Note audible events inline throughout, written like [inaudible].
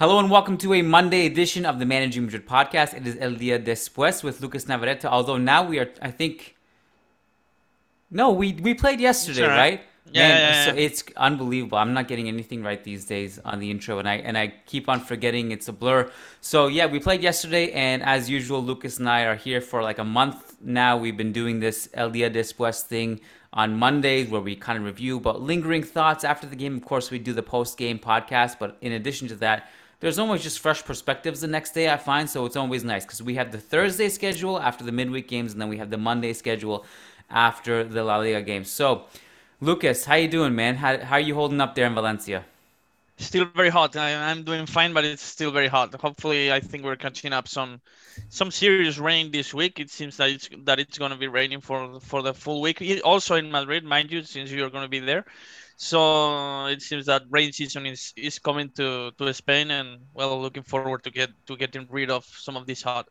Hello and welcome to a Monday edition of the Managing Madrid podcast. It is El Dia Después with Lucas Navarrete. Although now we are, I think, no, we we played yesterday, Sure. right? Yeah, Man, yeah, so it's unbelievable. I'm not getting anything right these days on the intro, and I and I keep on forgetting it's a blur. So yeah, we played yesterday, and as usual, Lucas and I are here for like a month now. We've been doing this El Dia Después thing on Mondays where we kind of review, but lingering thoughts after the game. Of course, we do the post game podcast, but in addition to that. There's always just fresh perspectives the next day, I find, so it's always nice because we have the Thursday schedule after the midweek games, and then we have the Monday schedule after the La Liga games. So, Lucas, how you doing, man? How, how are you holding up there in Valencia? Still very hot. I, I'm doing fine, but it's still very hot. Hopefully, I think we're catching up some some serious rain this week. It seems that it's that it's going to be raining for for the full week. Also in Madrid, mind you, since you're going to be there. So it seems that rain season is is coming to to Spain, and well, looking forward to get to getting rid of some of this hot.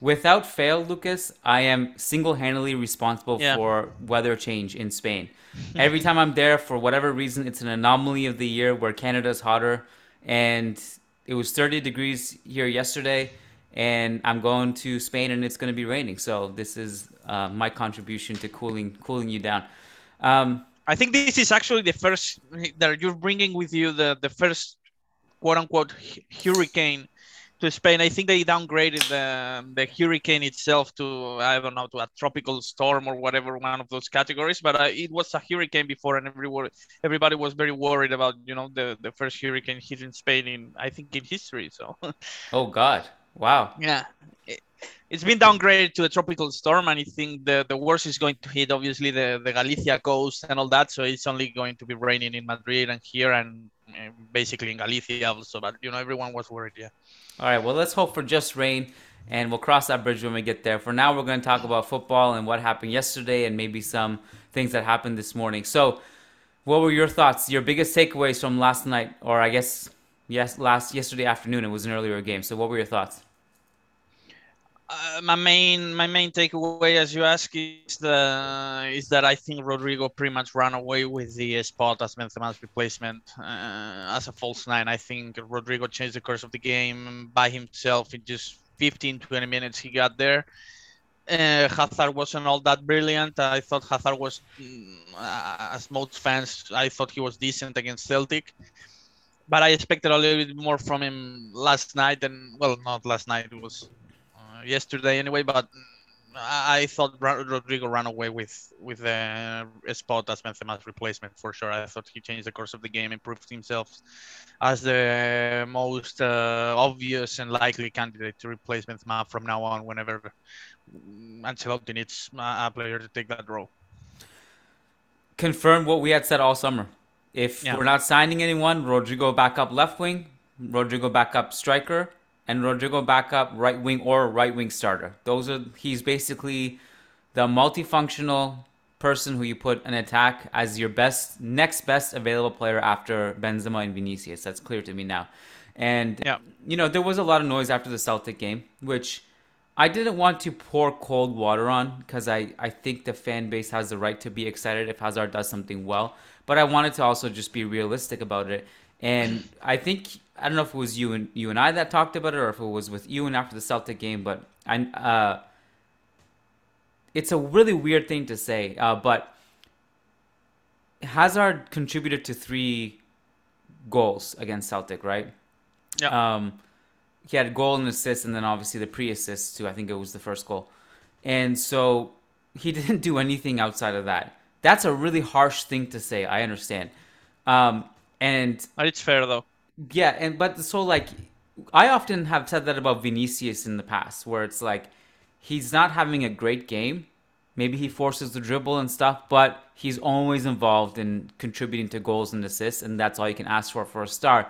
Without fail, Lucas, I am single-handedly responsible Yeah. for weather change in Spain. [laughs] Every time I'm there, for whatever reason, it's an anomaly of the year where Canada's hotter, and it was 30 degrees here yesterday, and I'm going to Spain, and it's going to be raining. So this is uh, my contribution to cooling cooling you down. Um, I think this is actually the first that you're bringing with you the the first quote unquote hurricane to Spain. I think they downgraded the the hurricane itself to I don't know to a tropical storm or whatever one of those categories. But uh, it was a hurricane before, and everyone everybody was very worried about you know the the first hurricane hitting Spain in I think in history. So [laughs] oh God, wow. yeah. It, it's been downgraded to a tropical storm, and I think the, the worst is going to hit obviously the, the Galicia coast and all that. So it's only going to be raining in Madrid and here and basically in Galicia also. But you know, everyone was worried. Yeah. All right, well, let's hope for just rain, and we'll cross that bridge when we get there. For now, we're going to talk about football and what happened yesterday, and maybe some things that happened this morning. So, what were your thoughts? Your biggest takeaways from last night, or I guess yes, last yesterday afternoon? It was an earlier game. So, what were your thoughts? Uh, my main my main takeaway, as you ask, is the is that I think Rodrygo pretty much ran away with the spot as Benzema's replacement uh, as a false nine. I think Rodrygo changed the course of the game by himself in just 15 20 minutes. He got there. Uh, Hazard wasn't all that brilliant. I thought Hazard was, uh, as most fans, I thought he was decent against Celtic. But I expected a little bit more from him last night, and well, not last night. It was yesterday anyway. But I, thought Rodrygo ran away with with the spot as Benzema's replacement for sure. I thought he changed the course of the game, improved himself as the most uh, obvious and likely candidate to replace Benzema from now on. Whenever Ancelotti needs a a player to take that role. Confirm what we had said all summer. If Yeah. we're not signing anyone, Rodrygo back up left wing, Rodrygo back up striker, and Rodrygo backup right wing or right wing starter. Those are he's basically the multifunctional person who you put an attack as your best next best available player after Benzema and Vinicius. That's clear to me now. And Yeah. you know, there was a lot of noise after the Celtic game, which I didn't want to pour cold water on because I, I think the fan base has the right to be excited if Hazard does something well. But I wanted to also just be realistic about it. And I think I don't know if it was you and you and I that talked about it or if it was with you and after the Celtic game, but I uh it's a really weird thing to say, uh, but Hazard contributed to three goals against Celtic, right? Yeah. Um, he had a goal and assist, and then obviously the pre-assist too. I think it was the first goal, and so he [laughs] didn't do anything outside of that. That's a really harsh thing to say. I understand, um, and it's fair though. Yeah, and but so like I often have said that about Vinicius in the past, where it's like he's not having a great game. Maybe he forces the dribble and stuff, but he's always involved in contributing to goals and assists, and that's all you can ask for for a star.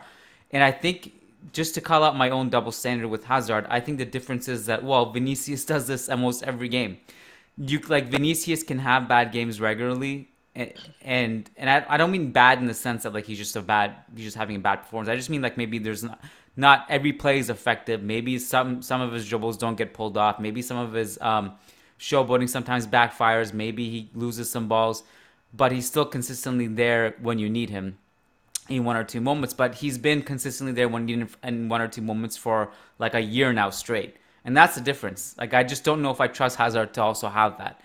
And I think just to call out my own double standard with Hazard, I think the difference is that well, Vinicius [laughs] does this almost every game. You like Vinicius can have bad games regularly, and and, I, I don't mean bad in the sense that like he's just a bad he's just having a bad performance. I just mean like maybe there's not not every play is effective. Maybe some some of his dribbles don't get pulled off. Maybe some of his um, showboating sometimes backfires. Maybe he loses some balls, but he's still consistently there when you need him. in one or two moments, but he's been consistently there when in one or two moments for like a year now straight. And that's the difference. Like I just don't know if I trust Hazard to also have that.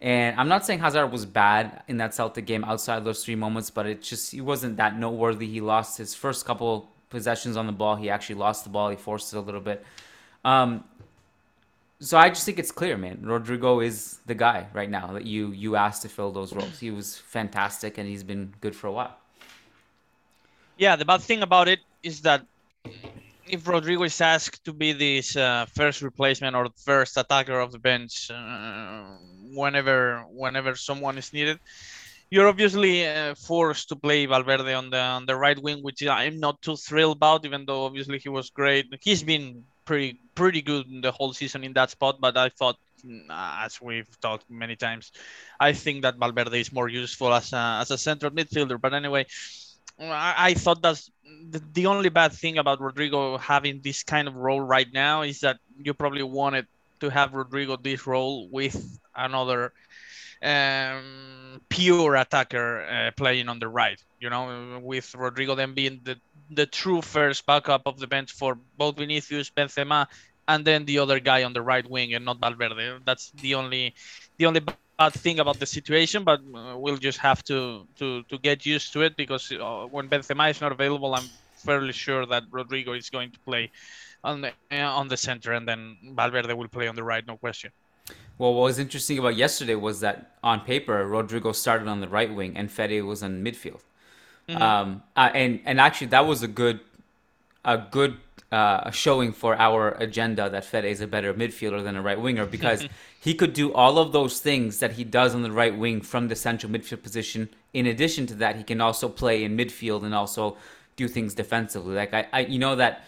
And I'm not saying Hazard was bad in that Celtic game outside those three moments, but it just he wasn't that noteworthy. He lost his first couple possessions on the ball. He actually lost the ball. He forced it a little bit. Um, so I just think it's clear, man. Rodrygo is the guy right now that you you asked to fill those roles. He was fantastic, and he's been good for a while. Yeah, the bad thing about it is that if Rodrygo is asked to be this uh, first replacement or first attacker of the bench uh, whenever whenever someone is needed, you're obviously uh, forced to play Valverde on the on the right wing, which I'm not too thrilled about. Even though obviously he was great, he's been pretty pretty good the whole season in that spot. But I thought, mm, as we've talked many times, I think that Valverde is more useful as a, as a central midfielder. But anyway, I, thought that's the, the only bad thing about Rodrygo having this kind of role right now is that you probably wanted to have Rodrygo this role with another um, pure attacker uh, playing on the right. You know, with Rodrygo then being the the true first backup of the bench for both Vinicius, Benzema, and then the other guy on the right wing and not Valverde. That's the only the only bad thing about the situation, but uh, we'll just have to to to get used to it because uh, when Benzema is not available, I'm fairly sure that Rodrygo is going to play on the uh, on the center, and then Valverde will play on the right, no question. Well, what was interesting about yesterday was that on paper, Rodrygo started on the right wing and Fede was in midfield. Mm-hmm. Um, uh, and and actually, that was a good a good uh, showing for our agenda that Fede is a better midfielder than a right winger [laughs] because he could do all of those things that he does on the right wing from the central midfield position. In addition to that, he can also play in midfield and also do things defensively. Like I, I you know that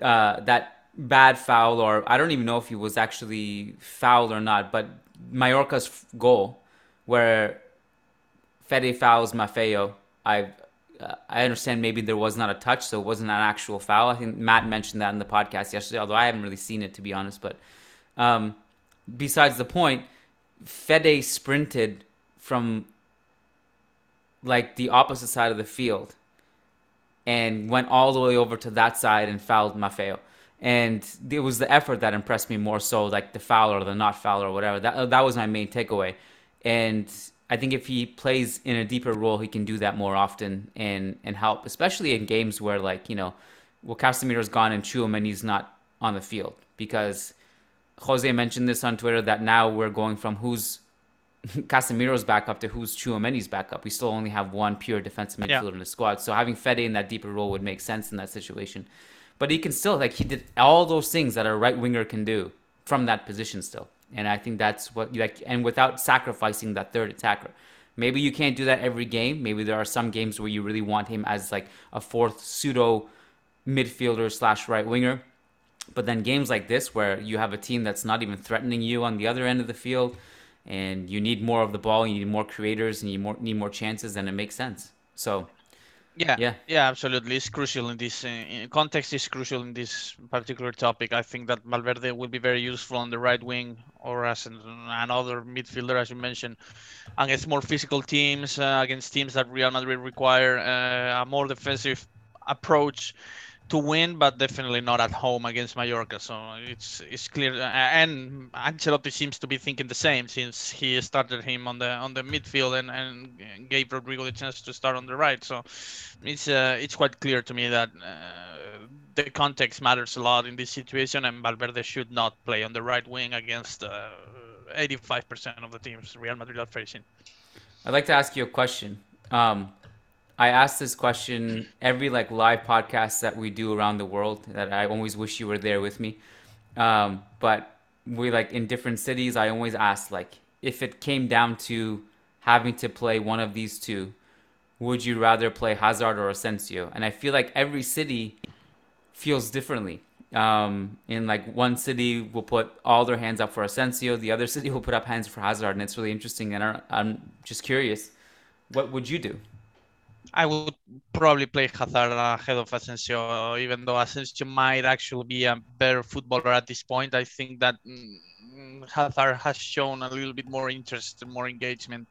uh, that bad foul, or I don't even know if he was actually fouled or not, but Mallorca's goal where Fede fouls Maffeo. I I understand maybe there was not a touch, so it wasn't an actual foul. I think Matt mentioned that in the podcast yesterday, although I haven't really seen it to be honest. But um, besides the point, Fede sprinted from like the opposite side of the field and went all the way over to that side and fouled Maffeo. And it was the effort that impressed me more so, like the foul or the not foul or whatever. That that was my main takeaway. And I think if he plays in a deeper role, he can do that more often and and help, especially in games where like you know, well Casemiro's gone and Tchouameni's not on the field because Jose mentioned this on Twitter that now we're going from who's [laughs] Casemiro's backup to who's Tchouameni's backup. We still only have one pure defensive midfielder yeah. in the squad, so having Fede in that deeper role would make sense in that situation. But he can still like he did all those things that a right winger can do from that position still. And I think that's what you like and without sacrificing that third attacker. Maybe you can't do that every game. Maybe there are some games where you really want him as like a fourth pseudo midfielder slash right winger. But then games like this where you have a team that's not even threatening you on the other end of the field and you need more of the ball, you need more creators and you more, need more chances, then it makes sense. So yeah, yeah, yeah, absolutely. It's crucial in this uh, context. Is crucial in this particular topic. I think that Valverde will be very useful on the right wing or as an, another midfielder, as you mentioned, against more physical teams, uh, against teams that Real Madrid require uh, a more defensive approach to win, but definitely not at home against Mallorca. So it's it's clear, and Ancelotti seems to be thinking the same since he started him on the on the midfield and, and gave Rodrygo the chance to start on the right. So it's uh, it's quite clear to me that uh, the context matters a lot in this situation, and Valverde should not play on the right wing against uh, 85% of the teams Real Madrid are facing. I'd like to ask you a question. Um, I ask this question every like live podcast that we do around the world. That I always wish you were there with me. Um, but we like in different cities. I always ask like if it came down to having to play one of these two, would you rather play Hazard or Asensio? And I feel like every city feels differently. Um, in like one city will put all their hands up for Asensio, the other city will put up hands for Hazard, and it's really interesting. And I'm just curious, what would you do? I would probably play Hazard ahead of Asensio, even though Asensio might actually be a better footballer at this point. I think that mm, Hazard has shown a little bit more interest, and more engagement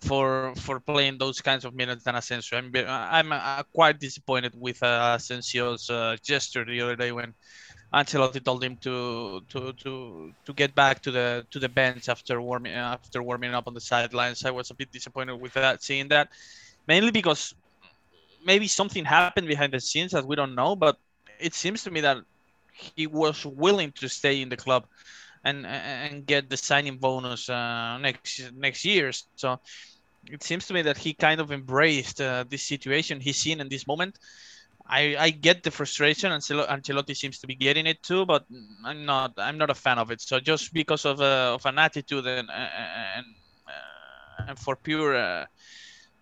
for for playing those kinds of minutes than Asensio. I'm I'm uh, quite disappointed with uh, Asensio's uh, gesture the other day when Ancelotti told him to to to to get back to the to the bench after warming after warming up on the sidelines. I was a bit disappointed with that, seeing that, mainly because maybe something happened behind the scenes that we don't know, but it seems to me that he was willing to stay in the club and and get the signing bonus uh, next next year. So it seems to me that he kind of embraced uh, this situation he's seen in this moment. I, I get the frustration, and Ancelotti seems to be getting it too, but I'm not I'm not a fan of it. So just because of a, of an attitude and and uh, and for pure, uh,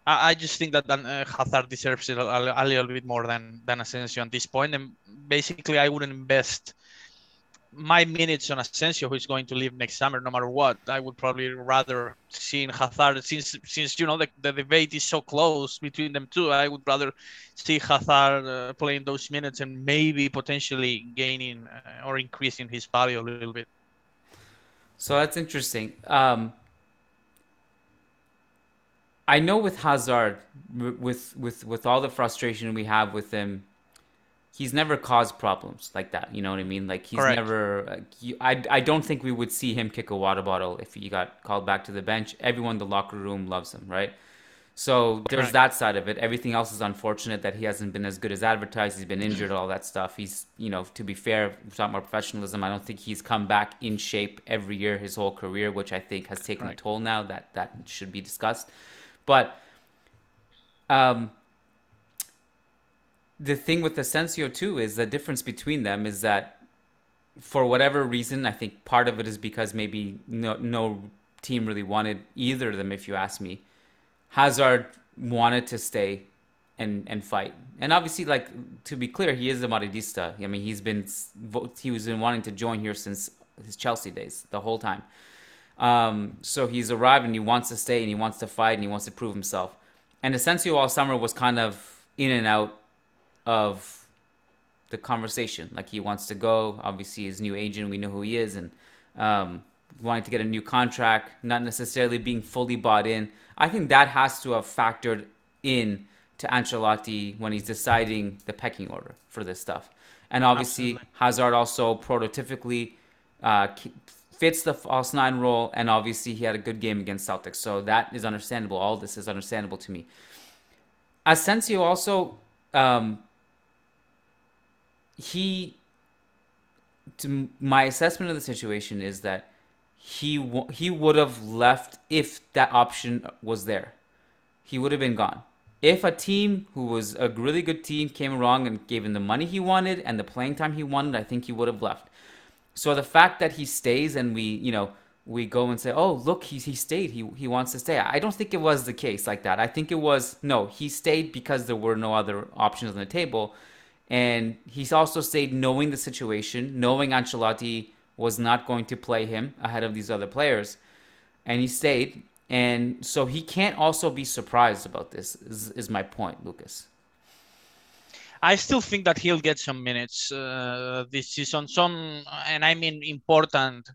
I, I just think that uh, Hazard deserves it a, a, little bit more than than Asensio at this point, and basically I wouldn't invest my minutes on Asensio, who is going to leave next summer, no matter what, I would probably rather see Hazard, since since you know the, the debate is so close between them two, I would rather see Hazard uh, playing those minutes and maybe potentially gaining uh, or increasing his value a little bit. So that's interesting. Um, I know with Hazard, with with with all the frustration we have with him he's never caused problems like that. You know what I mean? Like he's Correct. never. He, I I don't think we would see him kick a water bottle if he got called back to the bench. Everyone in the locker room loves him, right? So there's right. that side of it. Everything else is unfortunate that he hasn't been as good as advertised. He's been injured, all that stuff. He's, you know, to be fair, talking about professionalism, I don't think he's come back in shape every year his whole career, which I think has taken right. a toll now. That that should be discussed. But um, the thing with Asensio too is the difference between them is that for whatever reason, I think part of it is because maybe no no team really wanted either of them. If you ask me, Hazard wanted to stay and and fight, and obviously, like to be clear, he is a Madridista. I mean, he's been he was been wanting to join here since his Chelsea days, the whole time. Um, so he's arrived and he wants to stay and he wants to fight and he wants to prove himself. And Asensio all summer was kind of in and out of the conversation. Like he wants to go. Obviously, his new agent, we know who he is, and um, wanting to get a new contract, not necessarily being fully bought in. I think that has to have factored in to Ancelotti when he's deciding the pecking order for this stuff. And obviously, Absolutely. Hazard also prototypically uh, fits the false nine role, and obviously he had a good game against Celtics, so that is understandable. All this is understandable to me. Asensio also um, he to my assessment of the situation is that he w- he would have left if that option was there. He would have been gone. If a team who was a really good team came along and gave him the money he wanted and the playing time he wanted, I think he would have left. So the fact that he stays and we, you know, we go and say, "Oh, look, he he stayed. He he wants to stay." I don't think it was the case like that. I think it was no, he stayed because there were no other options on the table and he's also stayed knowing the situation, knowing Ancelotti was not going to play him ahead of these other players. And he stayed. And so he can't also be surprised about this, is, is my point, Lucas. I still think that he'll get some minutes uh, this season. Some, and I mean important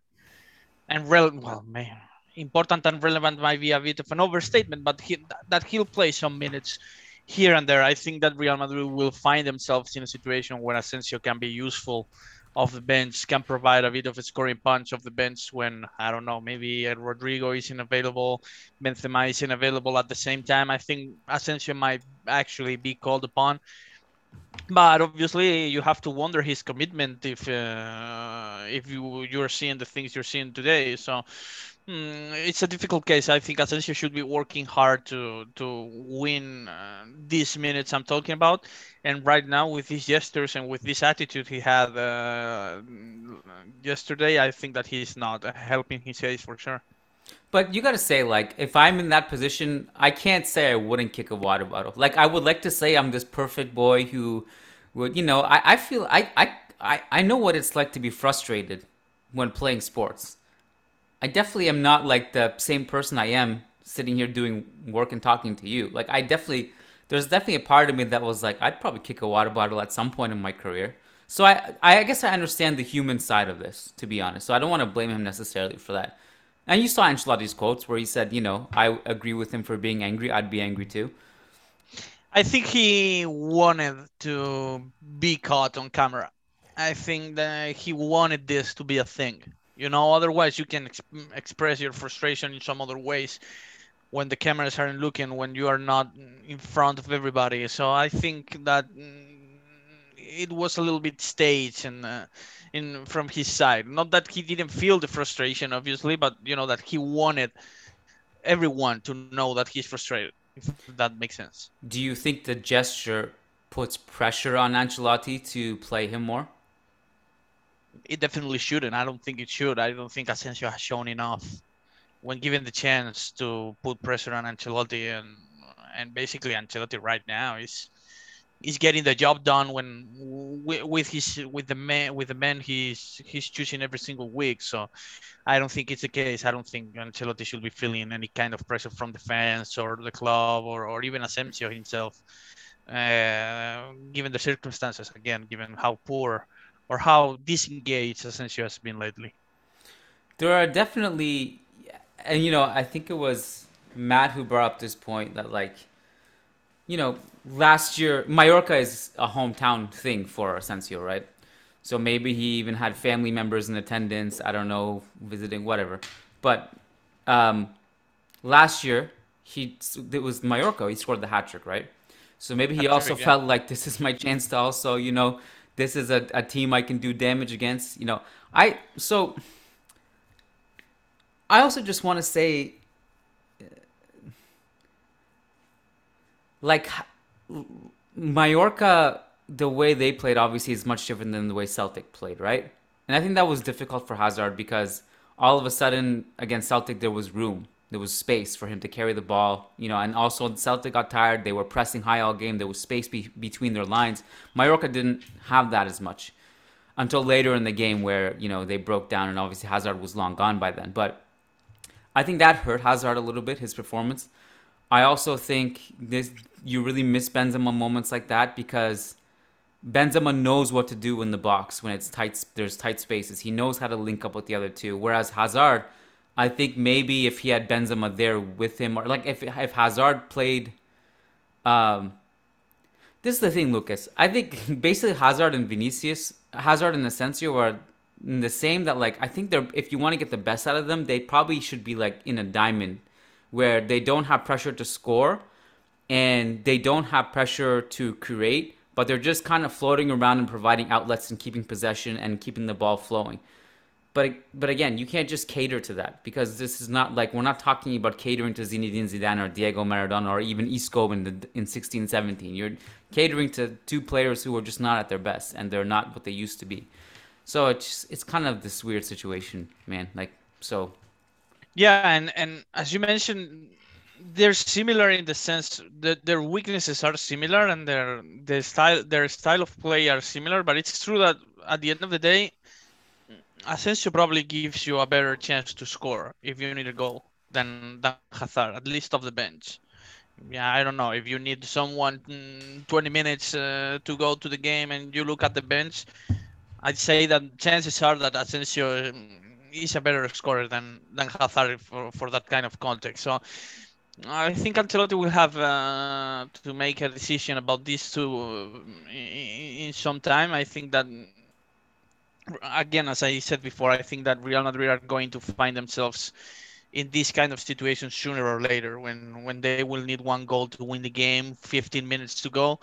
and relevant. Well, man, important and relevant might be a bit of an overstatement, but he, that he'll play some minutes here and there. I think that Real Madrid will find themselves in a situation where Asensio can be useful off the bench, can provide a bit of a scoring punch off the bench when I don't know, maybe Rodrygo isn't available, Benzema isn't available at the same time. I think Asensio might actually be called upon. But obviously, you have to wonder his commitment if uh, if you you're seeing the things you're seeing today. So Mm, it's a difficult case. I think Asensio should be working hard to to win uh, these minutes I'm talking about. And right now, with these gestures and with this attitude he had uh, yesterday, I think that he's not helping his case for sure. But you got to say, like, if I'm in that position, I can't say I wouldn't kick a water bottle. Like, I would like to say I'm this perfect boy who would, you know, I, I feel I, I, I, I know what it's like to be frustrated when playing sports I definitely am not like the same person I am sitting here doing work and talking to you. Like I definitely there's definitely a part of me that was like I'd probably kick a water bottle at some point in my career. So I I guess I understand the human side of this to be honest. So I don't want to blame him necessarily for that. And you saw Ancelotti's quotes where he said, you know, I agree with him for being angry. I'd be angry too. I think he wanted to be caught on camera. I think that he wanted this to be a thing. You know, otherwise you can ex- express your frustration in some other ways when the cameras aren't looking, when you are not in front of everybody. So I think that mm, it was a little bit staged and uh, in from his side. Not that he didn't feel the frustration, obviously, but you know that he wanted everyone to know that he's frustrated. If that makes sense. Do you think the gesture puts pressure on Ancelotti to play him more? It definitely shouldn't. I don't think it should. I don't think Asensio has shown enough when given the chance to put pressure on Ancelotti and and basically Ancelotti right now is is getting the job done when with his with the man with the men he's he's choosing every single week. So I don't think it's the case. I don't think Ancelotti should be feeling any kind of pressure from the fans or the club or, or even Asensio himself, uh, given the circumstances. Again, given how poor or how disengaged Asensio has been lately. There are definitely, and you know, I think it was Matt who brought up this point that like, you know, last year Mallorca is a hometown thing for Asensio, right? So maybe he even had family members in attendance. I don't know, visiting whatever. But um, last year he it was Mallorca. He scored the hat trick, right? So maybe he also yeah. felt like this is my chance to also, you know, this is a, a team I can do damage against. You know, I so I also just want to say, like, Mallorca, the way they played obviously is much different than the way Celtic played, right? And I think that was difficult for Hazard because all of a sudden against Celtic there was room, there was space for him to carry the ball, you know, and also Celtic got tired, they were pressing high all game, there was space be- between their lines. Mallorca didn't have that as much until later in the game where, you know, they broke down and obviously Hazard was long gone by then. But I think that hurt Hazard a little bit his performance. I also think this you really miss Benzema moments like that because Benzema knows what to do in the box when it's tight. There's tight spaces. He knows how to link up with the other two. Whereas Hazard, I think maybe if he had Benzema there with him, or like if if Hazard played, um, this is the thing, Lucas. I think [laughs] basically Hazard and Vinicius, Hazard and Asensio are the same. That like I think they're if you want to get the best out of them, they probably should be like in a diamond, where they don't have pressure to score and they don't have pressure to create, but they're just kind of floating around and providing outlets and keeping possession and keeping the ball flowing. But but again, you can't just cater to that because this is not like we're not talking about catering to Zinedine Zidane or Diego Maradona or even Isco in the in 16 17. You're catering to two players who are just not at their best and they're not what they used to be. So it's it's kind of this weird situation, man. Like so yeah, and and as you mentioned they're similar in the sense that their weaknesses are similar and their the style their style of play are similar. But it's true that at the end of the day, Asensio probably gives you a better chance to score if you need a goal than than Hazard, at least off the bench. Yeah, I don't know if you need someone mm, 20 minutes uh, to go to the game and you look at the bench. I'd say that chances are that Asensio mm, is a better scorer than than Hazard for, for that kind of context. So I think Ancelotti will have uh, to make a decision about these two uh, in, in some time. I think that, again, as I said before, I think that Real Madrid are going to find themselves in this kind of situation sooner or later when when they will need one goal to win the game, 15 minutes to go,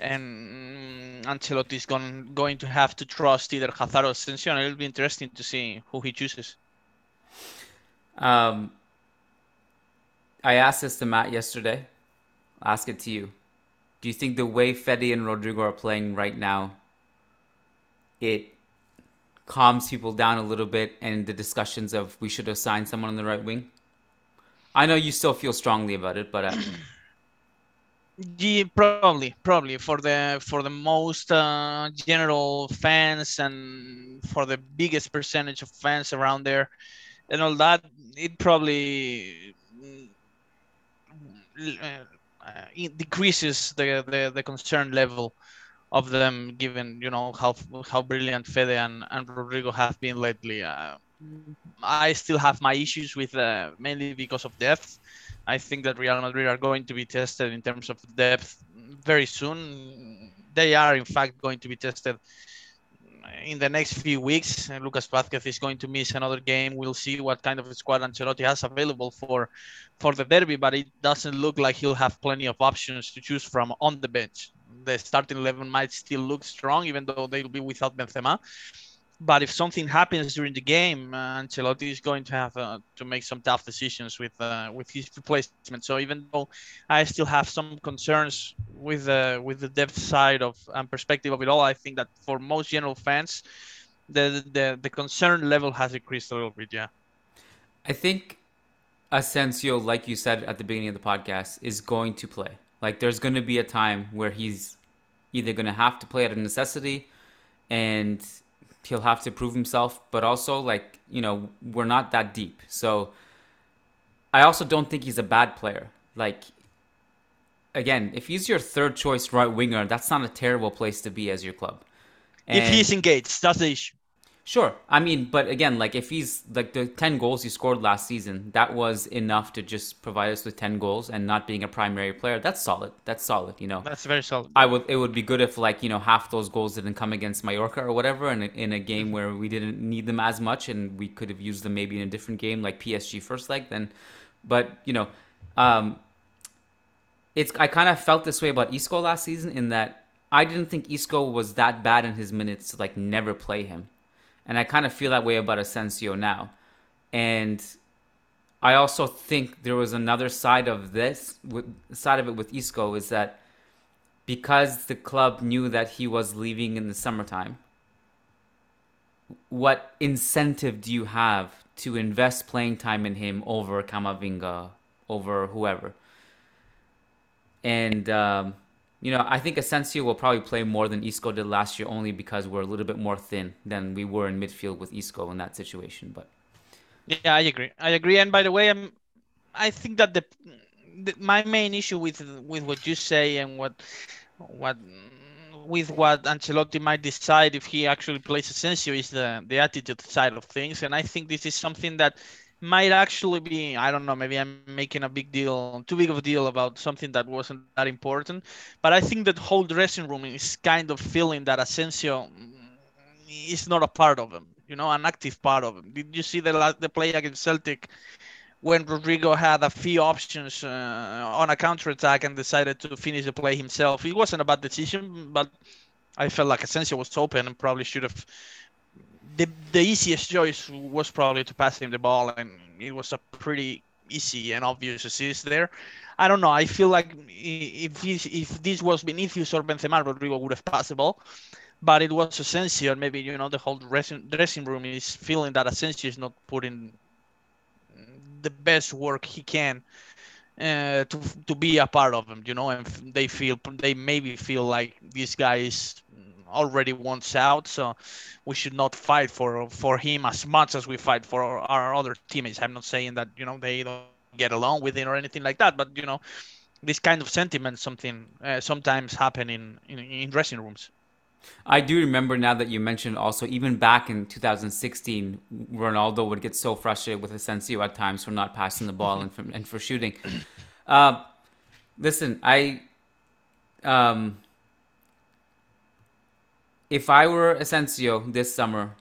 and Ancelotti is going going to have to trust either Hazard or Asensio. It'll be interesting to see who he chooses. Um, I asked this to Matt yesterday. I'll ask it to you. Do you think the way Fede and Rodrygo are playing right now, it calms people down a little bit and the discussions of we should assign someone on the right wing? I know you still feel strongly about it, but uh... [clears throat] yeah, probably, probably for the for the most uh, general fans and for the biggest percentage of fans around there and all that, it probably uh, it decreases the, the, the concern level of them, given you know how how brilliant Fede and, and Rodrygo have been lately. Uh, I still have my issues with uh, mainly because of depth. I think that Real Madrid are going to be tested in terms of depth very soon. They are, in fact, going to be tested in the next few weeks. Lucas Vázquez is going to miss another game. We'll see what kind of squad Ancelotti has available for for the derby, but it doesn't look like he'll have plenty of options to choose from on the bench. The starting eleven might still look strong, even though they'll be without Benzema. But if something happens during the game, uh, Ancelotti is going to have uh, to make some tough decisions with uh, with his replacement. So even though I still have some concerns with the with the depth side of and perspective of it all, I think that for most general fans, the the the concern level has increased a little bit. Yeah, I think Asensio, like you said at the beginning of the podcast, is going to play. Like there's going to be a time where he's either going to have to play at a necessity, and he'll have to prove himself, but also like, you know, we're not that deep. So I also don't think he's a bad player. Like again, if he's your third choice right winger, that's not a terrible place to be as your club. And if he's engaged, that's the issue. Sure. I mean, but again, like if he's like the 10 goals he scored last season, that was enough to just provide us with 10 goals and not being a primary player. That's solid. That's solid, you know. That's very solid. I would it would be good if like, you know, half those goals didn't come against Mallorca or whatever in a, in a game where we didn't need them as much and we could have used them maybe in a different game like PSG first leg then but, you know, um it's I kind of felt this way about Isco last season in that I didn't think Isco was that bad in his minutes to like never play him and I kind of feel that way about Asensio now. And I also think there was another side of this, side of it with Isco is that because the club knew that he was leaving in the summertime, what incentive do you have to invest playing time in him over Camavinga, over whoever? And um, you know, I think Asensio will probably play more than Isco did last year only because we're a little bit more thin than we were in midfield with Isco in that situation. But yeah, I agree. I agree. And by the way, I'm, I think that the, the my main issue with with what you say and what what with what Ancelotti might decide if he actually plays Asensio is the the attitude side of things. And I think this is something that might actually be i don't know maybe i'm making a big deal too big of a deal about something that wasn't that important but i think that whole dressing room is kind of feeling that asensio is not a part of them you know an active part of them did you see the the play against celtic when rodrygo had a few options uh, on a counter attack and decided to finish the play himself? It wasn't a bad decision but i felt like asensio was open and probably should have the the easiest choice was probably to pass him the ball, and it was a pretty easy and obvious assist there. I don't know. I feel like if this, if this was Vinicius or Benzema, Rodrygo would have passed the ball, but it was Asensio. Maybe you know the whole dressing dressing room is feeling that Asensio is not putting the best work he can uh, to to be a part of them. You know, and they feel they maybe feel like this guy is already wants out, so we should not fight for for him as much as we fight for our, other teammates. I'm not saying that you know they don't get along with it or anything like that, but you know, this kind of sentiment something uh, sometimes happen in, in in dressing rooms. I do remember now that you mentioned also even back in 2016, Ronaldo would get so frustrated with Asensio at times for not passing the ball and for, and for shooting. [clears throat] Uh, listen, I um, if I were Asensio this summer,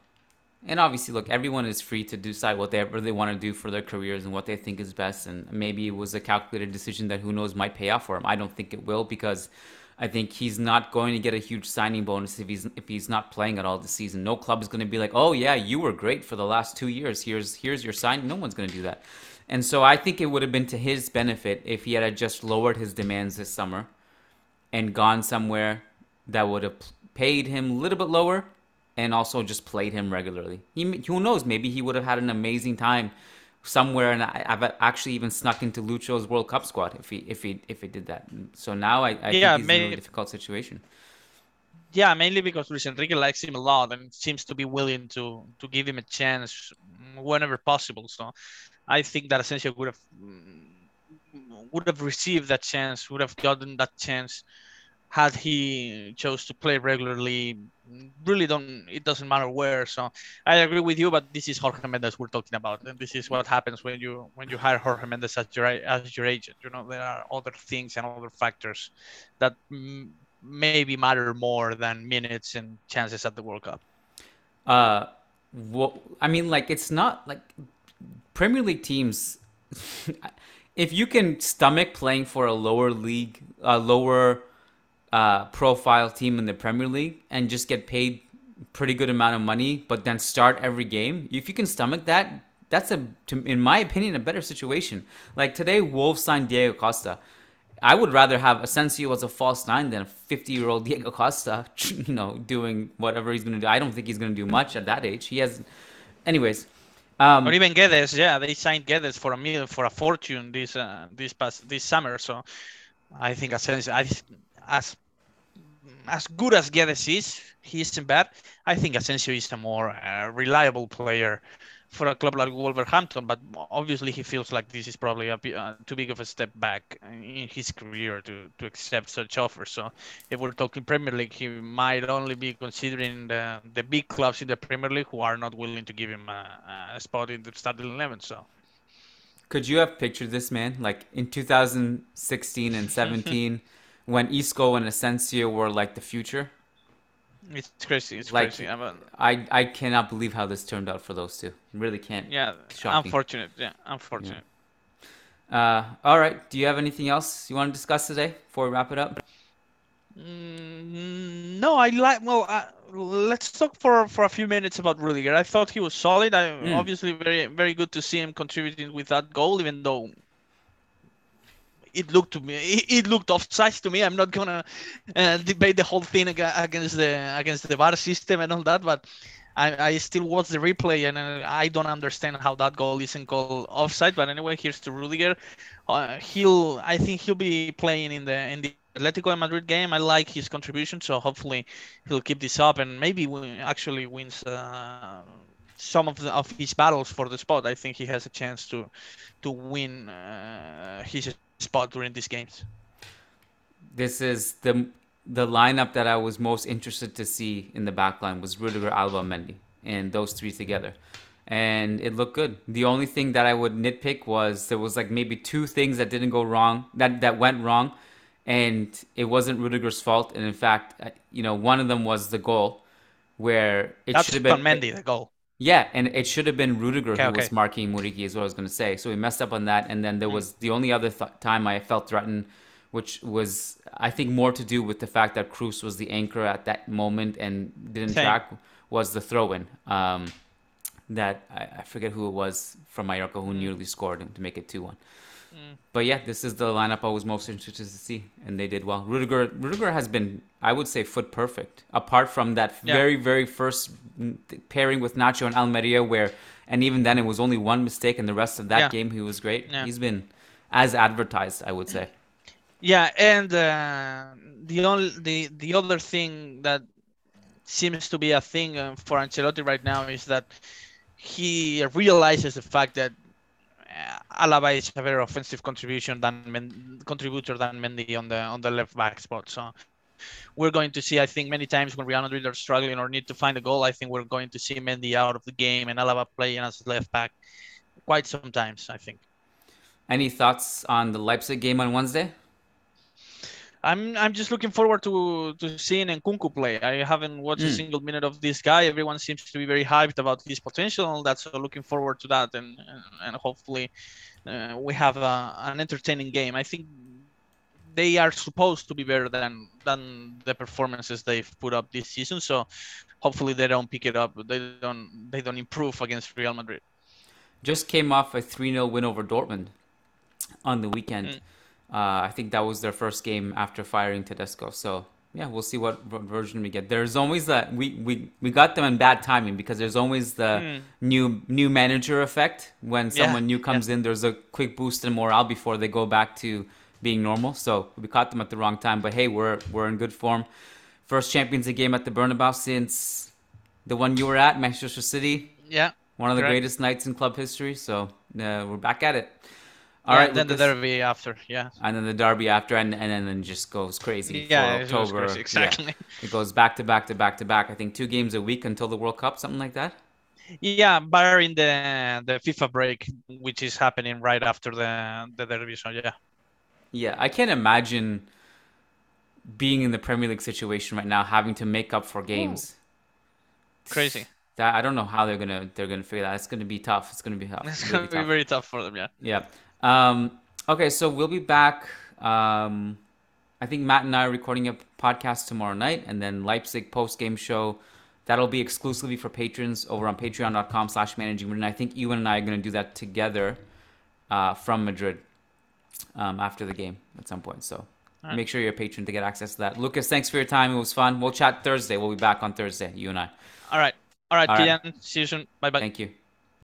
and obviously, look, everyone is free to decide whatever they want to do for their careers and what they think is best. And maybe it was a calculated decision that who knows might pay off for him. I don't think it will because I think he's not going to get a huge signing bonus if he's if he's not playing at all this season. No club is going to be like, "Oh yeah, you were great for the last two years. Here's here's your sign." No one's going to do that. And so I think it would have been to his benefit if he had just lowered his demands this summer and gone somewhere that would have paid him a little bit lower and also just played him regularly. He, who knows? Maybe he would have had an amazing time somewhere, and I, have actually even snuck into Lucho's World Cup squad if he if he if he did that. So now I, I yeah, think he's maybe, in a difficult situation. Yeah, mainly because Luis Enrique likes him a lot and seems to be willing to to give him a chance whenever possible. So I think that Asensio would have would have received that chance, would have gotten that chance had he chose to play regularly, really don't it doesn't matter where. So I agree with you, but this is Jorge Mendes we're talking about, and this is what happens when you when you hire Jorge Mendes as your as your agent. You know there are other things and other factors that m- maybe matter more than minutes and chances at the World Cup. Uh, well, I mean, like it's not like Premier League teams. [laughs] if you can stomach playing for a lower league, a lower uh, profile team in the Premier League, and just get paid pretty good amount of money, but then start every game, if you can stomach that, that's a, to, in my opinion, a better situation. Like today, Wolves signed Diego Costa. I would rather have Asensio as a false nine than a 50 year old [laughs] Diego Costa, [laughs] you know, doing whatever he's going to do. I don't think he's going to do much at that age. He has, anyways. Um, or even Guedes, yeah, they signed Guedes for a million, for a fortune this uh, this past this summer. So I think Asensio, I, as as good as Guedes is, he isn't bad. I think Asensio is a more uh, reliable player for a club like Wolverhampton, but obviously he feels like this is probably a uh, too big of a step back in his career to, to accept such offers. So if we're talking Premier League, he might only be considering the, the big clubs in the Premier League who are not willing to give him a, a spot in the starting eleven. So. Could you have pictured this man like in 2016 and [laughs] 17 when Isco and Asensio were like the future? It's crazy. It's Like, crazy. I I cannot believe how this turned out for those two. Really can't. yeah, Shocking. unfortunate. Yeah, unfortunate. Uh, all right. Do you have anything else you want to discuss today before we wrap it up? Mm, no, I like. Well, uh, let's talk for for a few minutes about Rudiger. I thought he was solid. I Mm. obviously very very good to see him contributing with that goal, even though it looked to me it, looked offside to me. I'm not gonna uh, debate the whole thing against the against the VAR system and all that, but. I, I still watch the replay and uh, I don't understand how that goal isn't called offside. But anyway, here's to Rudiger. Uh, he'll I think he'll be playing in the in the Atletico Madrid game. I like his contribution, so hopefully he'll keep this up and maybe actually wins uh, some of the, of his battles for the spot. I think he has a chance to to win uh, his spot during these games. This is the the lineup that I was most interested to see in the back line was Rudiger, Alaba, Mendy, and those three together. And it looked good. The only thing that I would nitpick was there was like maybe two things that didn't go wrong, that that went wrong, and it wasn't Rudiger's fault. And in fact, you know, one of them was the goal, where it should have on been Mendy, the goal. Yeah, and it should have been Rudiger Okay, who was marking Muriqi, is what I was going to say. So we messed up on that, and then there was the only other th- time I felt threatened, which was I think more to do with the fact that Kroos was the anchor at that moment and didn't Same. track, was the throw-in. Um, that I, I forget who it was from Mallorca who nearly scored to make it two-one. But yeah, this is the lineup I was most interested to see, and they did well. Rudiger, Rudiger has been, I would say, foot perfect. Apart from that Yeah. very, very first mm, pairing with Nacho and Almeria, where, and even then it was only one mistake, and the rest of that Yeah. game he was great. Yeah. He's been as advertised, I would say. [clears throat] Yeah, and uh, the only the the other thing that seems to be a thing uh, for Ancelotti right now is that he realizes the fact that Alaba is a better offensive contribution than Men- contributor than Mendy on the on the left back spot. So we're going to see, I think, many times when Real Madrid are struggling or need to find a goal, I think we're going to see Mendy out of the game and Alaba playing as left back quite sometimes. I think. Any thoughts on the Leipzig game on Wednesday? I'm I'm just looking forward to to seeing Nkunku play. I haven't watched a Mm. single minute of this guy. Everyone seems to be very hyped about his potential, and all that. So looking forward to that, and and, and hopefully uh, we have a, an entertaining game. I think they are supposed to be better than than the performances they've put up this season. So hopefully they don't pick it up. They don't they don't improve against Real Madrid. Just came off a 3 0 win over Dortmund on the weekend. Mm. Uh, I think that was their first game after firing Tedesco. So yeah, we'll see what, version we get. There's always that we, we we got them in bad timing because there's always the Mm. new new manager effect when Yeah, someone new comes in. There's a quick boost in morale before they go back to being normal. So we caught them at the wrong time. But hey, we're we're in good form. First Champions League game at the Bernabeu since the one you were at, Manchester City. Yeah. One of the greatest nights in club history. So uh, we're back at it. All yeah, right, then the derby after. Yeah. and then the derby after, and and then, then just goes crazy Yeah, for October. crazy, Yeah. exactly. It goes back to back to back to back. I think two games a week until the World Cup, something like that. Yeah, barring the the FIFA break, which is happening right after the the derby. So yeah. Yeah, I can't imagine being in the Premier League situation right now, having to make up for games. Crazy. That I don't know how they're gonna they're gonna figure that. It's gonna be tough. It's gonna be tough. It's Really gonna be tough. very tough for them. Yeah. Yeah. Um, okay, so we'll be back. Um, I think Matt and I are recording a podcast tomorrow night, and then Leipzig post game show. That'll be exclusively for patrons over on patreon.com slash managing And I think you and I are going to do that together uh, from Madrid um, after the game at some point. So Alright. make sure you're a patron to get access to that. Lucas, thanks for your time. It was fun. We'll chat Thursday. We'll be back on Thursday, you and I. All right. All right, All right. See you soon. Bye bye. Thank you.